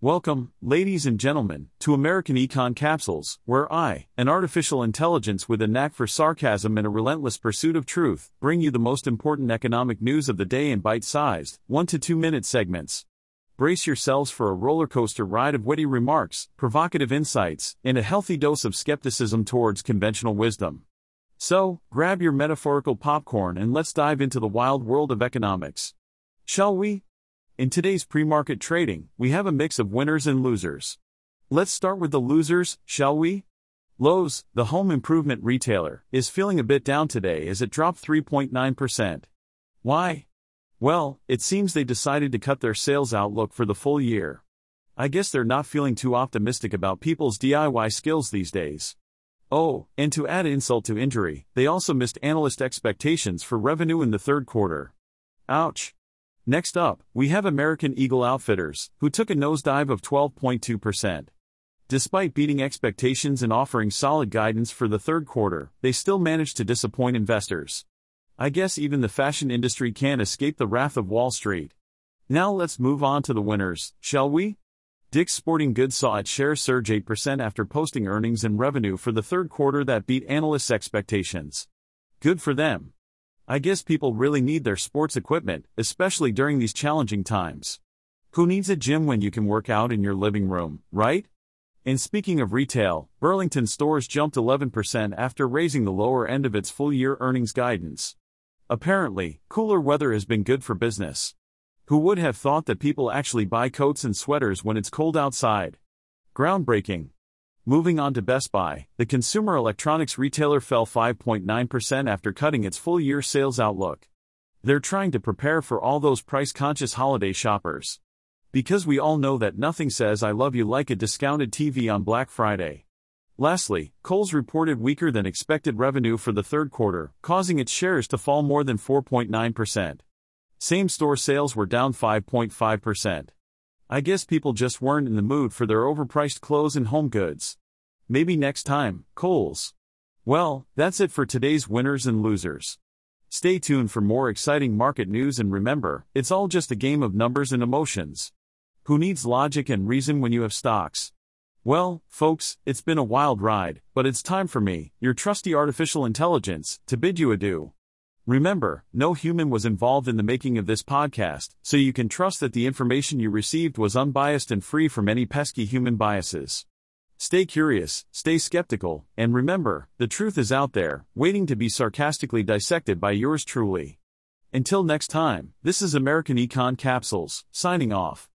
Welcome, ladies and gentlemen, to American Econ Capsules, where I, an artificial intelligence with a knack for sarcasm and a relentless pursuit of truth, bring you the most important economic news of the day in bite sized, 1 to 2 minute segments. Brace yourselves for a roller coaster ride of witty remarks, provocative insights, and a healthy dose of skepticism towards conventional wisdom. So, grab your metaphorical popcorn and let's dive into the wild world of economics. Shall we? In today's pre market trading, we have a mix of winners and losers. Let's start with the losers, shall we? Lowe's, the home improvement retailer, is feeling a bit down today as it dropped 3.9%. Why? Well, it seems they decided to cut their sales outlook for the full year. I guess they're not feeling too optimistic about people's DIY skills these days. Oh, and to add insult to injury, they also missed analyst expectations for revenue in the third quarter. Ouch. Next up, we have American Eagle Outfitters, who took a nosedive of 12.2%. Despite beating expectations and offering solid guidance for the third quarter, they still managed to disappoint investors. I guess even the fashion industry can't escape the wrath of Wall Street. Now let's move on to the winners, shall we? Dick's Sporting Goods saw its shares surge 8% after posting earnings and revenue for the third quarter that beat analysts' expectations. Good for them. I guess people really need their sports equipment, especially during these challenging times. Who needs a gym when you can work out in your living room, right? And speaking of retail, Burlington stores jumped 11% after raising the lower end of its full year earnings guidance. Apparently, cooler weather has been good for business. Who would have thought that people actually buy coats and sweaters when it's cold outside? Groundbreaking. Moving on to Best Buy, the consumer electronics retailer fell 5.9% after cutting its full year sales outlook. They're trying to prepare for all those price conscious holiday shoppers. Because we all know that nothing says I love you like a discounted TV on Black Friday. Lastly, Kohl's reported weaker than expected revenue for the third quarter, causing its shares to fall more than 4.9%. Same store sales were down 5.5%. I guess people just weren't in the mood for their overpriced clothes and home goods. Maybe next time, Kohl's. Well, that's it for today's winners and losers. Stay tuned for more exciting market news and remember, it's all just a game of numbers and emotions. Who needs logic and reason when you have stocks? Well, folks, it's been a wild ride, but it's time for me, your trusty artificial intelligence, to bid you adieu. Remember, no human was involved in the making of this podcast, so you can trust that the information you received was unbiased and free from any pesky human biases. Stay curious, stay skeptical, and remember, the truth is out there, waiting to be sarcastically dissected by yours truly. Until next time, this is American Econ Capsules, signing off.